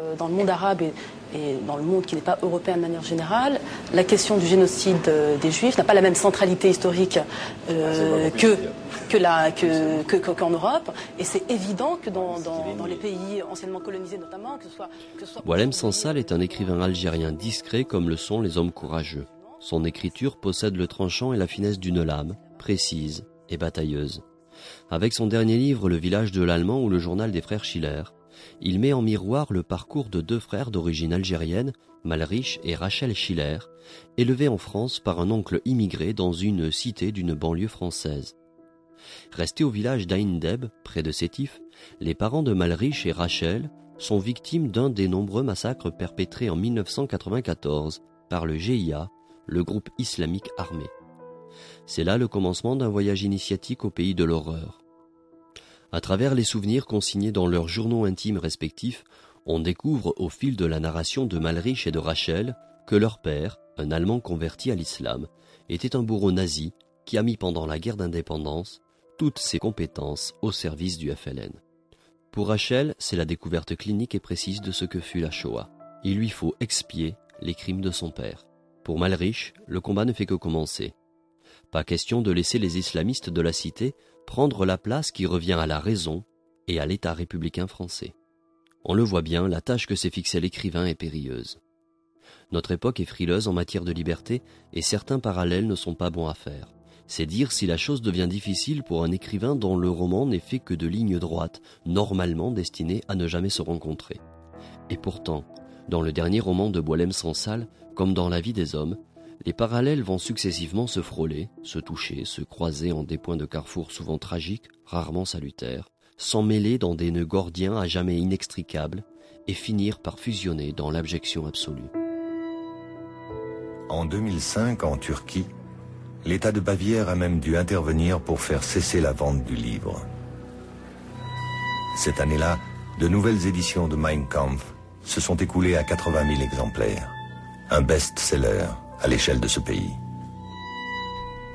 Euh, dans le monde arabe et, dans le monde qui n'est pas européen de manière générale, la question du génocide euh, des Juifs n'a pas la même centralité historique euh, que qu'en Europe. Et c'est évident que dans, les pays anciennement colonisés notamment, que ce soit... Que Boualem Sansal est un écrivain algérien discret comme le sont les hommes courageux. Son écriture possède le tranchant et la finesse d'une lame, précise et batailleuse. Avec son dernier livre Le village de l'Allemand ou le journal des frères Schiller, il met en miroir le parcours de deux frères d'origine algérienne, Malrich et Rachel Schiller, élevés en France par un oncle immigré dans une cité d'une banlieue française. Restés au village d'Aindeb, près de Sétif, les parents de Malrich et Rachel sont victimes d'un des nombreux massacres perpétrés en 1994 par le GIA, le groupe islamique armé. C'est là le commencement d'un voyage initiatique au pays de l'horreur. À travers les souvenirs consignés dans leurs journaux intimes respectifs, on découvre au fil de la narration de Malrich et de Rachel que leur père, un Allemand converti à l'islam, était un bourreau nazi qui a mis pendant la guerre d'indépendance toutes ses compétences au service du FLN. Pour Rachel, c'est la découverte clinique et précise de ce que fut la Shoah. Il lui faut expier les crimes de son père. Pour Malrich, le combat ne fait que commencer. Pas question de laisser les islamistes de la cité prendre la place qui revient à la raison et à l'État républicain français. On le voit bien, la tâche que s'est fixée l'écrivain est périlleuse. Notre époque est frileuse en matière de liberté et certains parallèles ne sont pas bons à faire. C'est dire si la chose devient difficile pour un écrivain dont le roman n'est fait que de lignes droites, normalement destinées à ne jamais se rencontrer. Et pourtant, dans le dernier roman de Boilem Sansal, comme dans La vie des hommes, les parallèles vont successivement se frôler, se toucher, se croiser en des points de carrefour souvent tragiques, rarement salutaires, s'emmêler dans des nœuds gordiens à jamais inextricables, et finir par fusionner dans l'abjection absolue. En 2005, en Turquie, l'État de Bavière a même dû intervenir pour faire cesser la vente du livre. Cette année-là, de nouvelles éditions de Mein Kampf se sont écoulées à 80 000 exemplaires. Un best-seller à l'échelle de ce pays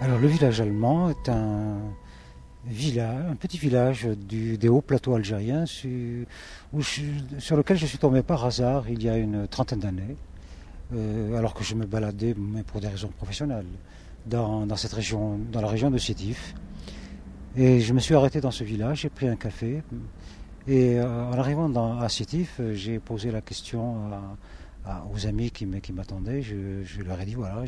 Alors le village allemand est un village, un petit village des hauts plateaux algériens sur, sur lequel je suis tombé par hasard il y a une trentaine d'années, euh, alors que je me baladais, mais pour des raisons professionnelles, dans, cette région, dans la région de Sétif. Et je me suis arrêté dans ce village, j'ai pris un café. Et euh, en arrivant dans, à Sétif, j'ai posé la question à, aux amis qui m'attendaient, je, leur ai dit voilà,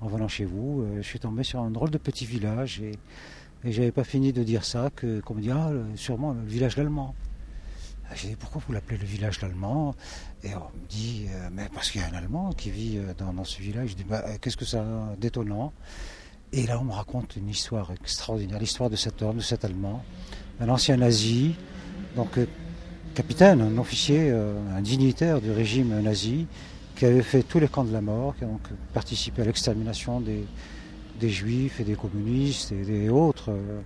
en venant chez vous, euh, je suis tombé sur un drôle de petit village et, et j'avais pas fini de dire ça que qu'on me dit ah sûrement le village l'allemand. Ah, j'ai dit pourquoi vous l'appelez le village l'allemand? Et on me dit euh, mais parce qu'il y a un Allemand qui vit euh, dans, ce village. Je dis bah, qu'est-ce que ça d'étonnant Et là on me raconte une histoire extraordinaire, l'histoire de cet homme, de cet Allemand, un ancien nazi, donc capitaine, un officier, euh, un dignitaire du régime nazi, qui avait fait tous les camps de la mort, qui a donc participé à l'extermination des, juifs et des communistes et des autres, euh,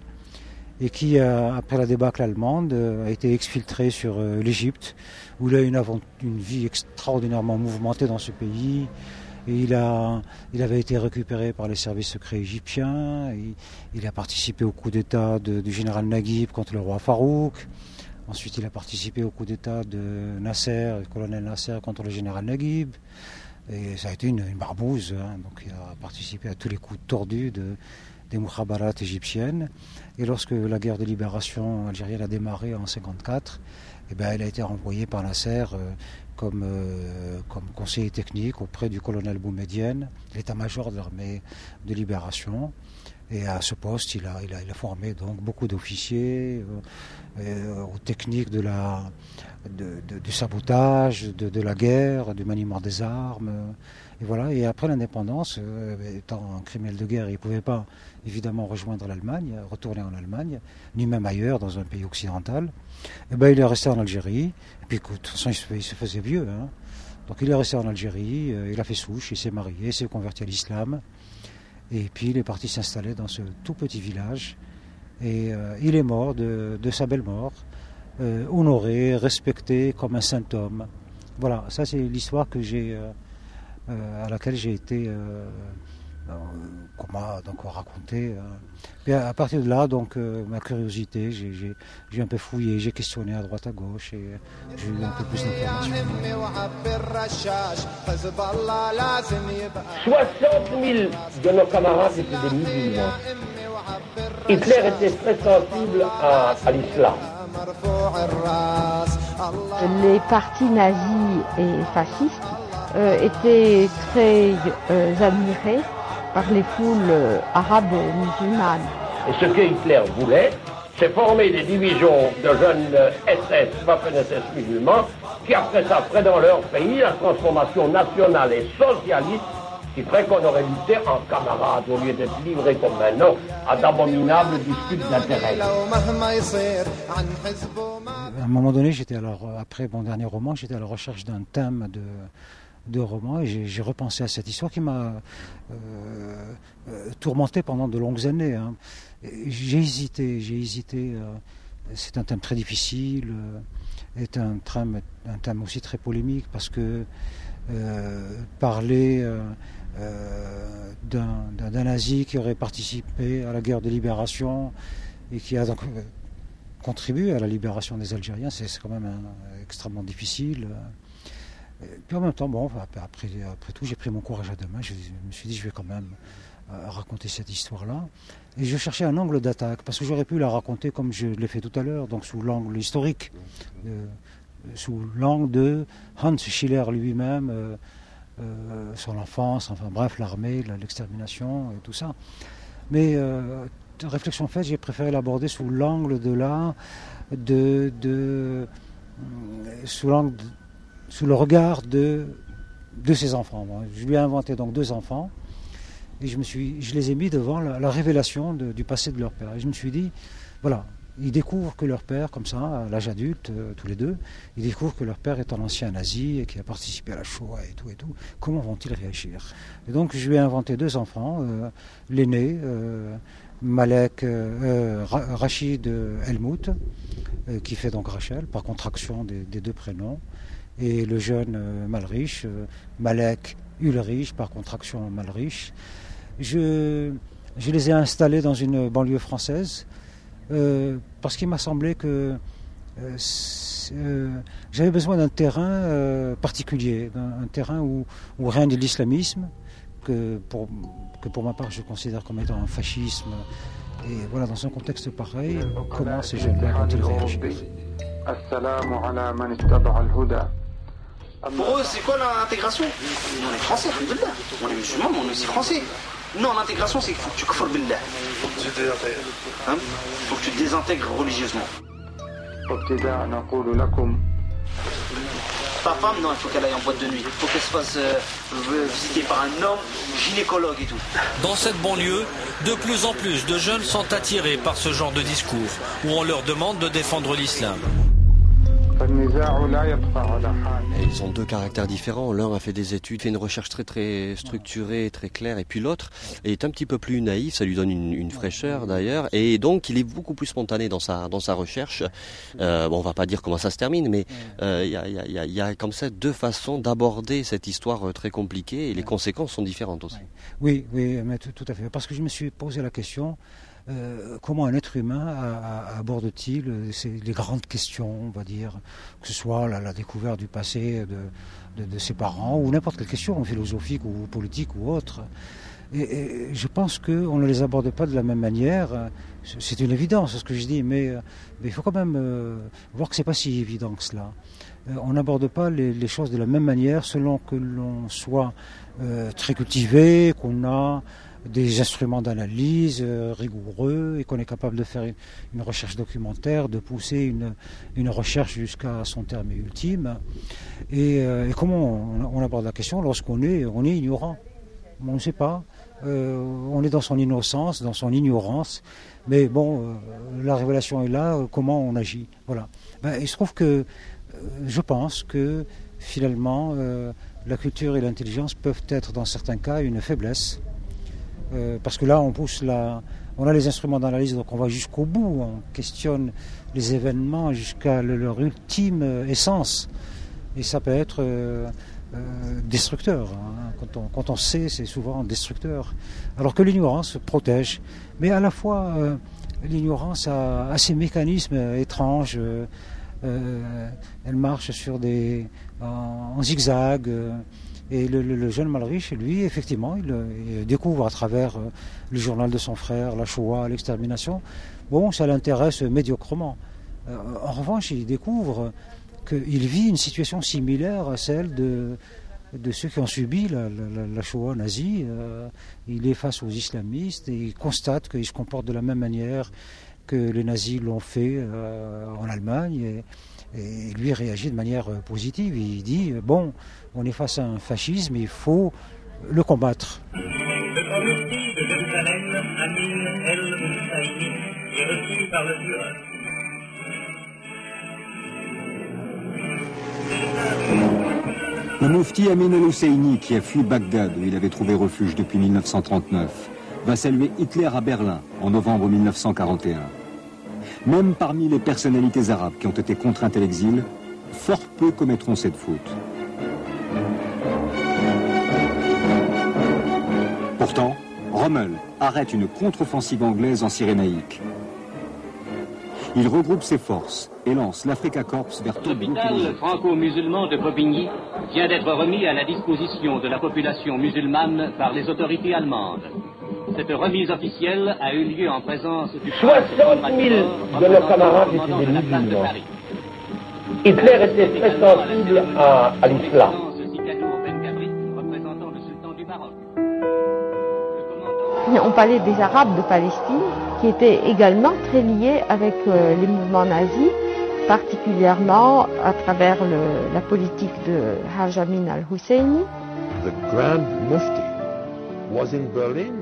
et qui, après la débâcle allemande, a été exfiltré sur euh, l'Égypte, où il a eu une, vie extraordinairement mouvementée dans ce pays. Il, a, il avait été récupéré par les services secrets égyptiens. il a participé au coup d'État du général Naguib contre le roi Farouk. Ensuite, il a participé au coup d'État de Nasser, le colonel Nasser contre le général Naguib. Et ça a été une, barbouze. Hein. Donc, il a participé à tous les coups tordus de, des mukhabarat égyptiennes. Et lorsque la guerre de libération algérienne a démarré en 1954, eh ben, il a été renvoyé par Nasser euh, comme, euh, comme conseiller technique auprès du colonel Boumedienne, l'état-major de l'armée de libération. Et à ce poste, il a, formé donc beaucoup d'officiers euh, euh, aux techniques de la, du sabotage, de, la guerre, du maniement des armes. Et voilà. Et après l'indépendance, euh, étant un criminel de guerre, il ne pouvait pas évidemment rejoindre l'Allemagne, retourner en Allemagne, ni même ailleurs dans un pays occidental. Et ben, il est resté en Algérie. Et puis, de toute façon, il se, faisait vieux. Hein. Donc, il est resté en Algérie. il a fait souche, il s'est marié, il s'est converti à l'islam. Et puis il est parti s'installer dans ce tout petit village. Et euh, il est mort de, sa belle mort, euh, honoré, respecté comme un saint homme. Voilà, ça c'est l'histoire que j'ai, euh, à laquelle j'ai été qu'on m'a donc raconté. Et à partir de là, donc ma curiosité, j'ai un peu fouillé, j'ai questionné à droite à gauche et j'ai eu un peu plus d'informations. 60 000 de nos camarades étaient des musulmans. Hitler était très sensible à, à l'islam. Les partis nazis et fascistes euh, étaient très euh, admirés par les foules euh, arabes musulmanes. Et ce que Hitler voulait, c'est former des divisions de jeunes SS, Waffen-SS musulmans, qui après ça feraient dans leur pays la transformation nationale et socialiste qui ferait qu'on aurait lutté en camarades au lieu d'être livrés comme maintenant à d'abominables disputes d'intérêt. À un moment donné, j'étais alors, après mon dernier roman, j'étais à la recherche d'un thème de, de roman et j'ai repensé à cette histoire qui m'a euh, euh, tourmenté pendant de longues années. Hein. J'ai hésité, j'ai hésité. Euh, c'est un thème très difficile, est un thème, un thème aussi très polémique parce que parler d'un nazi qui aurait participé à la guerre de libération et qui a donc contribué à la libération des Algériens, c'est quand même extrêmement difficile. Puis en même temps, bon, après, après tout, j'ai pris mon courage à deux mains. Je me suis dit, je vais quand même euh, raconter cette histoire-là. Et je cherchais un angle d'attaque, parce que j'aurais pu la raconter comme je l'ai fait tout à l'heure, donc sous l'angle historique, euh, sous l'angle de Hans Schiller lui-même, euh, son enfance, enfin bref, l'armée, l'extermination et tout ça. Mais réflexion faite, j'ai préféré l'aborder sous l'angle de là, de, de sous l'angle sous le regard de, de ses enfants. Je lui ai inventé donc deux enfants et je, me suis, je les ai mis devant la, révélation du passé de leur père. Et je me suis dit, voilà, ils découvrent que leur père, comme ça, à l'âge adulte, euh, tous les deux, ils découvrent que leur père est un ancien nazi et qui a participé à la Shoah et tout et tout. Comment vont-ils réagir? Et donc je lui ai inventé deux enfants, euh, l'aîné, euh, Malek, Rachid Helmut, qui fait donc Rachel, par contraction des, des deux prénoms, et le jeune euh, Malrich, euh, Malek Ulrich, par contraction Malrich. Je, je, les ai installés dans une banlieue française euh, parce qu'il m'a semblé que j'avais besoin d'un terrain particulier, un, terrain où, où règne l'islamisme, que pour, que pour ma part je considère comme étant un fascisme. Et voilà, dans un contexte pareil, comment ces jeunes-là vont-ils réagir? Pour eux, c'est quoi l'intégration? On est français, On est musulmans, mais on est aussi français. Non, l'intégration, c'est qu'il faut que tu kfar billah. Tu hein? Faut que tu te désintègres religieusement. Ta femme, non, il faut qu'elle aille en boîte de nuit. Il faut qu'elle se fasse euh, visiter par un homme gynécologue et tout. Dans cette banlieue, de plus en plus de jeunes sont attirés par ce genre de discours, où on leur demande de défendre l'islam. Ils ont deux caractères différents. L'un a fait des études, fait une recherche très très structurée, très claire, et puis l'autre est un petit peu plus naïf. Ça lui donne une, fraîcheur d'ailleurs, et donc il est beaucoup plus spontané dans sa dans sa recherche. Euh, bon, on va pas dire comment ça se termine, mais il y, a, comme ça deux façons d'aborder cette histoire euh, très compliquée, et les conséquences sont différentes aussi. Oui, oui, tout à fait. Parce que je me suis posé la question. Euh, comment un être humain aborde-t-il euh, les grandes questions, on va dire, que ce soit la, découverte du passé de, ses parents ou n'importe quelle question philosophique ou politique ou autre. Et, je pense qu'on ne les aborde pas de la même manière. C'est une évidence ce que je dis, mais, il faut quand même euh, voir que c'est pas si évident que cela. on n'aborde pas les, choses de la même manière selon que l'on soit très cultivé, qu'on a des instruments d'analyse euh, rigoureux et qu'on est capable de faire une, recherche documentaire, de pousser une, recherche jusqu'à son terme ultime. Et, euh, comment on, aborde la question lorsqu'on est, on est ignorant? On ne sait pas. Euh, on est dans son innocence, dans son ignorance. Mais bon, la révélation est là, comment on agit? Voilà. Ben, il se trouve que je pense que finalement, la culture et l'intelligence peuvent être dans certains cas une faiblesse. Euh, parce que là, on pousse la, on a les instruments d'analyse, donc on va jusqu'au bout, on questionne les événements jusqu'à leur ultime euh, essence. Et ça peut être euh, destructeur. Hein. Quand, on, sait, c'est souvent destructeur. Alors que l'ignorance protège. Mais à la fois, l'ignorance a, ses mécanismes étranges. elle marche sur des, en, zigzag. Et le, jeune Malrich, lui, effectivement, il, découvre à travers le journal de son frère, la Shoah, l'extermination. Bon, ça l'intéresse médiocrement. en revanche, il découvre qu'il vit une situation similaire à celle de, ceux qui ont subi la, Shoah nazie. Euh, il est face aux islamistes et il constate qu'ils se comportent de la même manière que les nazis l'ont fait euh, en Allemagne. Et, lui réagit de manière euh, positive. Il dit bon, on est face à un fascisme, il faut le combattre. par le Le mufti Amin el-Husseini, qui a fui Bagdad où il avait trouvé refuge depuis 1939, va saluer Hitler à Berlin en novembre 1941. Même parmi les personnalités arabes qui ont été contraintes à l'exil, fort peu commettront cette faute. Pourtant, Rommel arrête une contre-offensive anglaise en Cyrénaïque. Il regroupe ses forces et lance l'Africa Corps vers L'hôpital franco-musulman de Bobigny vient d'être remis à la disposition de la population musulmane par les autorités allemandes. Cette remise officielle a eu lieu en présence du 60 000 de nos camarades étaient des musulmans. Hitler était très sensible à, à l'islam. On parlait des Arabes de Palestine qui étaient également très liés avec euh, les mouvements nazis particulièrement à travers la politique de Haj Amin al-Husseini. The Grand Mufti was in Berlin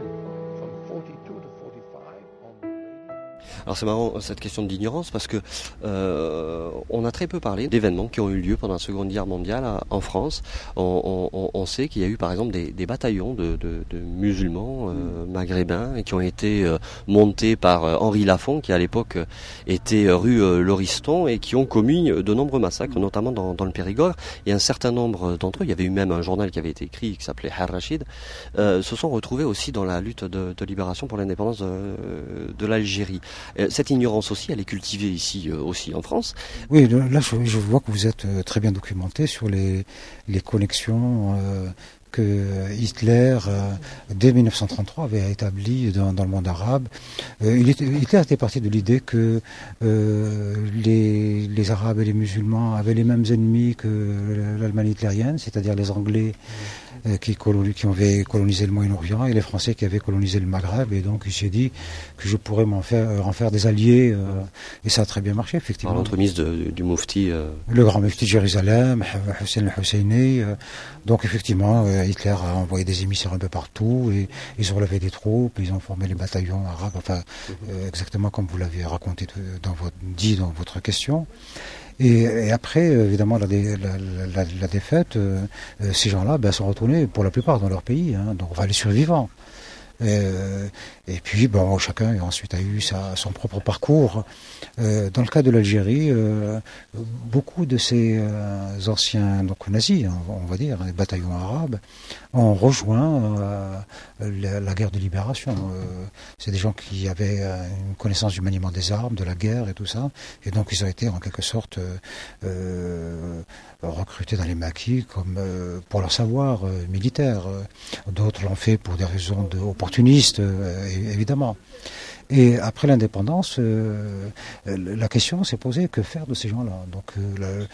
Alors c'est marrant cette question de l'ignorance parce que euh, on a très peu parlé d'événements qui ont eu lieu pendant la Seconde Guerre mondiale en France. On, sait qu'il y a eu par exemple des, bataillons de, musulmans euh, mm. maghrébins qui ont été euh, montés par Henri Lafont qui à l'époque était rue Lauriston et qui ont commis de nombreux massacres, mm. notamment dans, le Périgord. Et un certain nombre d'entre eux, il y avait eu même un journal qui avait été écrit qui s'appelait Har Rachid, se sont retrouvés aussi dans la lutte de, libération pour l'indépendance de l'Algérie. Euh, cette ignorance aussi, elle est cultivée ici euh, aussi en France. Oui, là je, vois que vous êtes euh, très bien documenté sur les, les connexions que Hitler, dès 1933, avait établi dans, le monde arabe. Hitler était parti de l'idée que les, les, Arabes et les musulmans avaient les mêmes ennemis que l'Allemagne hitlérienne, c'est-à-dire les Anglais qui, qui avaient colonisé le Moyen-Orient et les Français qui avaient colonisé le Maghreb. Et donc il s'est dit que je pourrais m'en faire, euh, en faire des alliés. Euh, et ça a très bien marché, effectivement. L'entremise du Mufti. Le grand Mufti de Jérusalem, Hussein al-Husseini. donc effectivement, Hitler a envoyé des émissaires un peu partout et ils ont relevé des troupes, ils ont formé les bataillons arabes, enfin exactement comme vous l'avez raconté dans votre, dit dans votre question. Et, après, évidemment, la, la, défaite, euh, euh, ces gens-là ben, sont retournés pour la plupart dans leur pays, hein, donc on va les survivants. Euh, et puis, bon, chacun ensuite a eu son propre parcours. Euh, dans le cas de l'Algérie, euh, beaucoup de ces anciens donc nazis, hein, on va dire, les bataillons arabes, ont rejoint la, la, guerre de libération. C'est des gens qui avaient une connaissance du maniement des armes, de la guerre et tout ça, et donc ils ont été en quelque sorte recrutés dans les maquis comme pour leur savoir militaire. D'autres l'ont fait pour des raisons de opportunistes, évidemment. Et après l'indépendance, euh, la question s'est posée que faire de ces gens-là? Donc euh,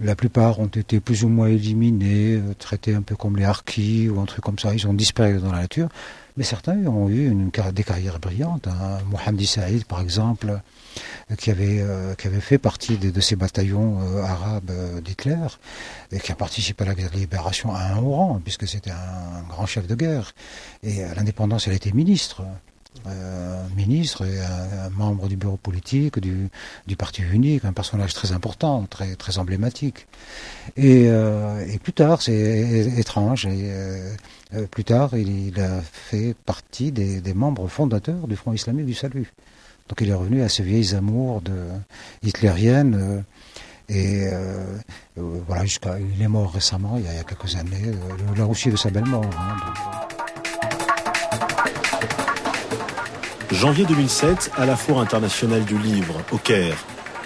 la, plupart ont été plus ou moins éliminés, euh, traités un peu comme les harkis ou un truc comme ça. Ils ont disparu dans la nature. Mais certains ont eu une, des carrières brillantes. Hein. Mohamed Saïd, par exemple, qui avait, qui avait fait partie de, ces bataillons arabes d'Hitler et qui a participé à la guerre de libération à un haut rang, puisque c'était un, grand chef de guerre. Et à l'indépendance, elle été ministre. Euh, ministre et un, membre du bureau politique du, du, Parti unique, un personnage très important, très, très emblématique. Et, euh, et plus tard, c'est étrange, et, euh, plus tard, il, a fait partie des, membres fondateurs du Front islamique du salut. Donc il est revenu à ses vieilles amours hitlériennes Et voilà, jusqu'à, il est mort récemment, il y a, quelques années, là aussi de sa belle mort. Hein, Janvier 2007, à la Foire internationale du livre, au Caire.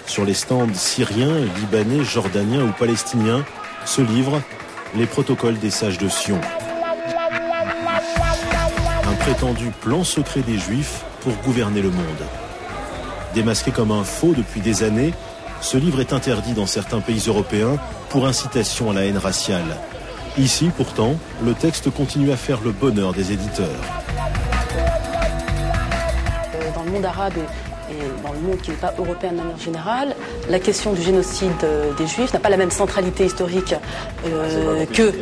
Sur les stands syriens, libanais, jordaniens ou palestiniens, ce livre, Les protocoles des sages de Sion. Un prétendu plan secret des Juifs pour gouverner le monde. Démasqué comme un faux depuis des années, ce livre est interdit dans certains pays européens pour incitation à la haine raciale. Ici, pourtant, le texte continue à faire le bonheur des éditeurs monde arabe et, dans le monde qui n'est pas européen de manière générale, la question du génocide euh, des juifs n'a pas la même centralité historique euh, que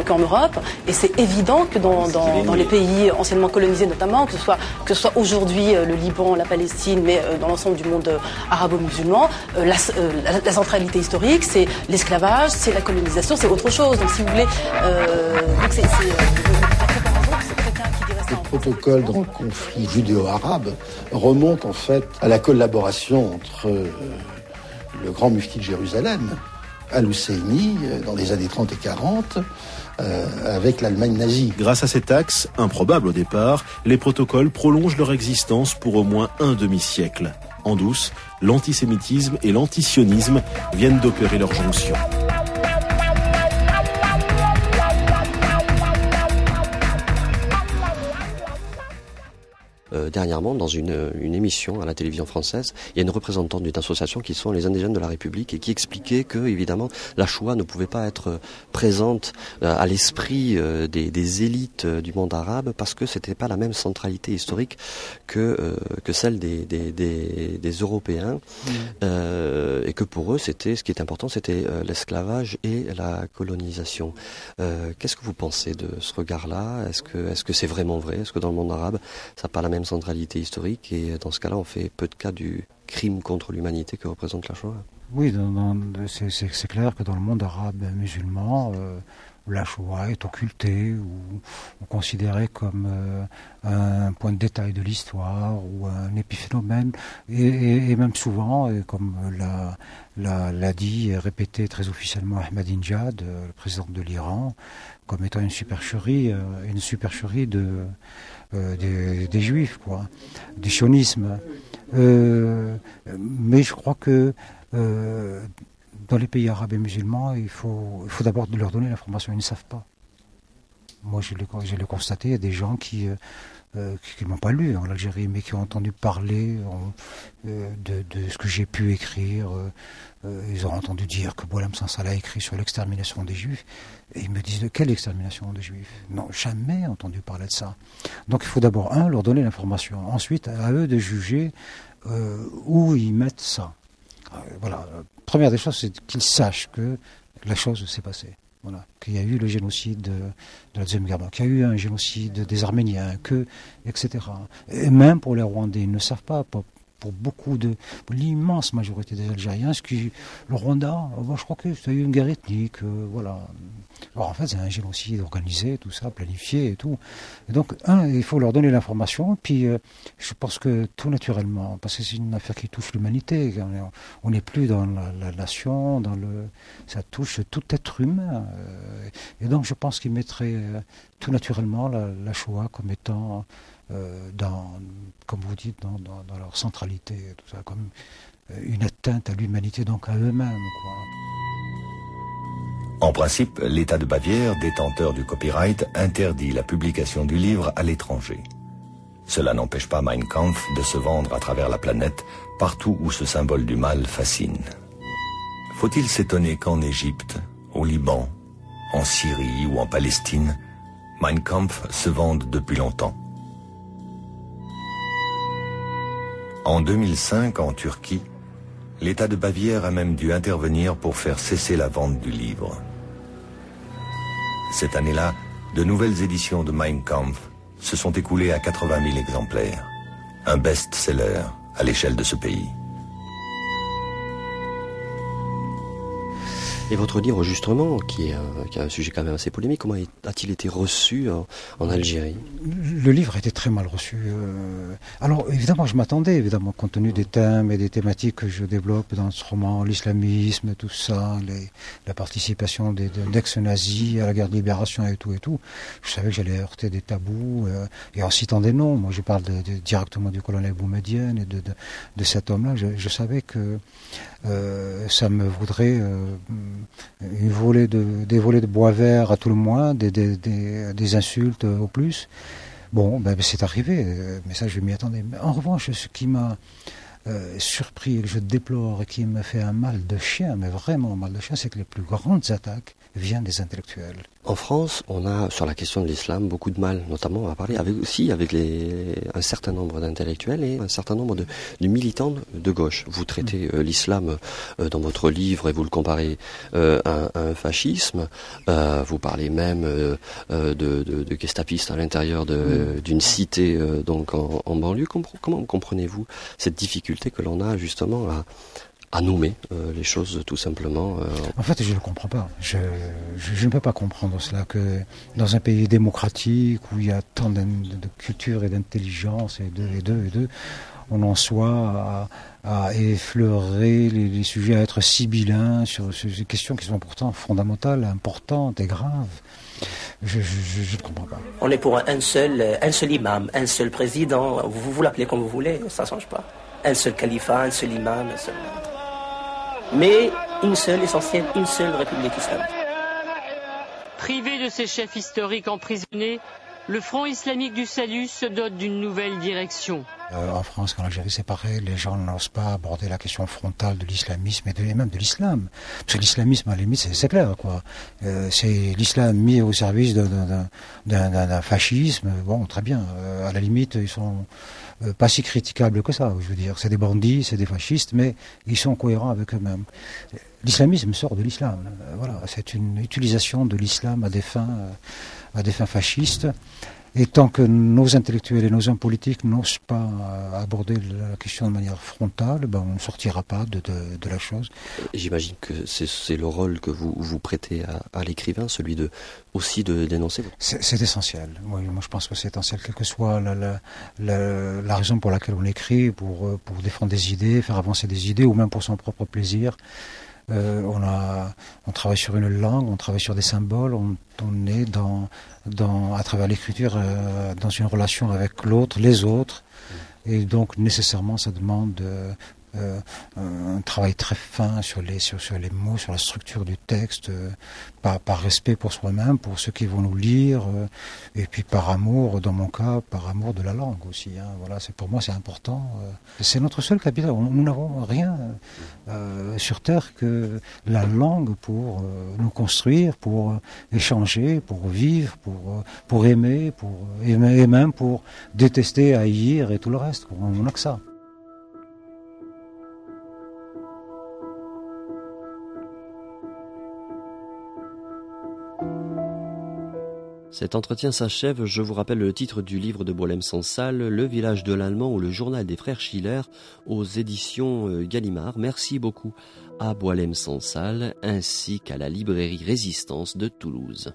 qu'en Europe. Et c'est évident que dans, les pays anciennement colonisés notamment, que ce soit, que ce soit aujourd'hui euh, le Liban, la Palestine, mais dans l'ensemble du monde arabo-musulman, la, centralité historique, c'est l'esclavage, c'est la colonisation, c'est autre chose. Donc si vous voulez, c'est le protocole dans le conflit judéo-arabe remonte en fait à la collaboration entre euh, le grand mufti de Jérusalem, Al-Husseini, euh, dans les années 30 et 40, euh, avec l'Allemagne nazie. Grâce à cet axe, improbable au départ, les protocoles prolongent leur existence pour au moins un demi-siècle. En douce, l'antisémitisme et l'antisionisme viennent d'opérer leur jonction. Euh, dernièrement dans une, une, émission à la télévision française. Il y a une représentante d'une association qui sont les indigènes de la République et qui expliquait que évidemment la Shoah ne pouvait pas être présente euh, à l'esprit euh, des, des, élites du monde arabe parce que c'était pas la même centralité historique que que celle des, des, des, des Européens mmh. et que pour eux c'était ce qui est important c'était l'esclavage et la colonisation. Qu'est-ce que vous pensez de ce regard-là? Est-ce que est-ce que c'est vraiment vrai? Est-ce que dans le monde arabe ça n'a pas la même centralité historique et dans ce cas-là, on fait peu de cas du crime contre l'humanité que représente la Shoah. Oui, c'est clair que dans le monde arabe musulman, euh, la Shoah est occultée ou, considérée comme euh, un point de détail de l'histoire ou un épiphénomène. Et, même souvent, comme l'a dit et répété très officiellement Ahmadinejad, le président de l'Iran, comme étant une supercherie, une supercherie de euh, des, juifs, quoi, du sionisme. Euh, mais je crois que euh, dans les pays arabes et musulmans, il faut, il faut d'abord leur donner l'information. Ils ne savent pas. Moi, je l'ai constaté, il y a des gens qui ne m'ont pas lu en Algérie, mais qui ont entendu parler de, de, ce que j'ai pu écrire, euh, ils ont entendu dire que Boilam Sansal a écrit sur l'extermination des Juifs. Et ils me disent de quelle extermination des Juifs? Non, jamais entendu parler de ça. Donc il faut d'abord, un, leur donner l'information. Ensuite, à eux de juger euh, où ils mettent ça. Euh, voilà. première des choses, c'est qu'ils sachent que la chose s'est passée. Voilà, qu'il y a eu le génocide de, la Deuxième Guerre qu'il y a eu un génocide des Arméniens, que, etc. Et même pour les Rwandais, ils ne savent pas pour beaucoup de, l'immense majorité des Algériens, ce qui, le Rwanda, euh, je crois que c'est une guerre ethnique, euh, voilà. Alors en fait, c'est un génocide organisé, tout ça, planifié et tout. Donc, un, il faut leur donner l'information, puis euh, je pense que tout naturellement, parce que c'est une affaire qui touche l'humanité, on n'est plus dans la, nation, dans le, ça touche tout être humain. et donc, je pense qu'ils mettraient tout naturellement la, Shoah comme étant euh, dans, comme vous dites, dans, leur centralité, tout ça, comme euh, une atteinte à l'humanité, donc à eux-mêmes. En principe, l'État de Bavière, détenteur du copyright, interdit la publication du livre à l'étranger. Cela n'empêche pas Mein Kampf de se vendre à travers la planète, partout où ce symbole du mal fascine. Faut-il s'étonner qu'en Égypte, au Liban, en Syrie ou en Palestine, Mein Kampf se vende depuis longtemps En 2005, en Turquie, l'État de Bavière a même dû intervenir pour faire cesser la vente du livre. Cette année-là, de nouvelles éditions de Mein Kampf se sont écoulées à 80 000 exemplaires. Un best-seller à l'échelle de ce pays. Et votre livre, justement, qui est, un, sujet quand même assez polémique, comment a-t-il été reçu en, Algérie? Le livre a été très mal reçu. alors, évidemment, je m'attendais, évidemment, compte tenu des thèmes et des thématiques que je développe dans ce roman, l'islamisme, tout ça, la participation d'ex-nazis à la guerre de libération et tout et tout. Je savais que j'allais heurter des tabous, et en citant des noms, moi je parle directement du colonel Boumedienne et de, de, cet homme-là, je, savais que euh, ça me voudrait euh, une volée de, des volets de bois vert à tout le moins, des, insultes au plus. Bon, ben, c'est arrivé, mais ça je m'y attendais. En revanche, ce qui m'a euh, surpris et que je déplore et qui me fait un mal de chien, mais vraiment un mal de chien, c'est que les plus grandes attaques viennent des intellectuels. En France, on a sur la question de l'islam beaucoup de mal, notamment à parler avec aussi avec les, un certain nombre d'intellectuels et un certain nombre de, militants de gauche. Vous traitez euh, l'islam euh, dans votre livre et vous le comparez euh, à, un fascisme. vous parlez même de, de, de gestapistes à l'intérieur d'une cité donc en, en banlieue. comment comprenez-vous cette difficulté que l'on a justement à à nommer euh, les choses tout simplement. Euh, en fait, je ne le comprends pas. Je, je, ne peux pas comprendre cela que dans un pays démocratique où il y a tant de, culture et d'intelligence et de, et de, et de, on en soit à, à effleurer les, sujets, à être sibyllins sur ces questions qui sont pourtant fondamentales, importantes et graves. Je ne comprends pas. On est pour un seul, un seul imam, un seul président. Vous vous l'appelez comme vous voulez, ça ne change pas. Un seul califat, un seul imam, un seul mais une seule, essentielle, une seule République islamique. Privé de ses chefs historiques emprisonnés, le Front islamique du salut se dote d'une nouvelle direction. Euh, en France, quand l'Algérie c'est pareil, les gens n'osent pas aborder la question frontale de l'islamisme et, de, même de l'islam. Parce que l'islamisme, à la limite, c'est clair. quoi. Euh, c'est l'islam mis au service d'un fascisme. Bon, très bien. Euh, à la limite, ils sont pas si critiquables que ça. Je veux dire, c'est des bandits, c'est des fascistes, mais ils sont cohérents avec eux-mêmes. L'islamisme sort de l'islam. voilà, c'est une utilisation de l'islam à des fins, à des fins fascistes. Et tant que nos intellectuels et nos hommes politiques n'osent pas euh, aborder la question de manière frontale, ben on ne sortira pas de, de, la chose. J'imagine que c'est le rôle que vous, vous prêtez à, l'écrivain, celui de aussi de dénoncer. C'est essentiel. moi, je pense que c'est essentiel, quelle que soit la, la, la, raison pour laquelle on écrit, pour, euh, pour défendre des idées, faire avancer des idées, ou même pour son propre plaisir. Euh, on, travaille sur une langue, on travaille sur des symboles, on, est à travers l'écriture euh, dans une relation avec l'autre, les autres. Et donc nécessairement ça demande euh, euh, un travail très fin sur les, sur, sur, les mots, sur la structure du texte, euh, par, par, respect pour soi-même, pour ceux qui vont nous lire, euh, et puis par amour, dans mon cas, par amour de la langue aussi. Hein, voilà, c'est pour moi c'est important. c'est notre seul capital. Nous n'avons rien sur terre que la langue pour nous construire, pour échanger, pour vivre, pour pour aimer, pour et même pour détester, haïr et tout le reste. On n'a que ça. Cet entretien s'achève. Je vous rappelle le titre du livre de Boilem Sansal, Le village de l'Allemand ou le journal des frères Schiller aux éditions euh, Gallimard. Merci beaucoup à Boilem Sansal ainsi qu'à la librairie Résistance de Toulouse.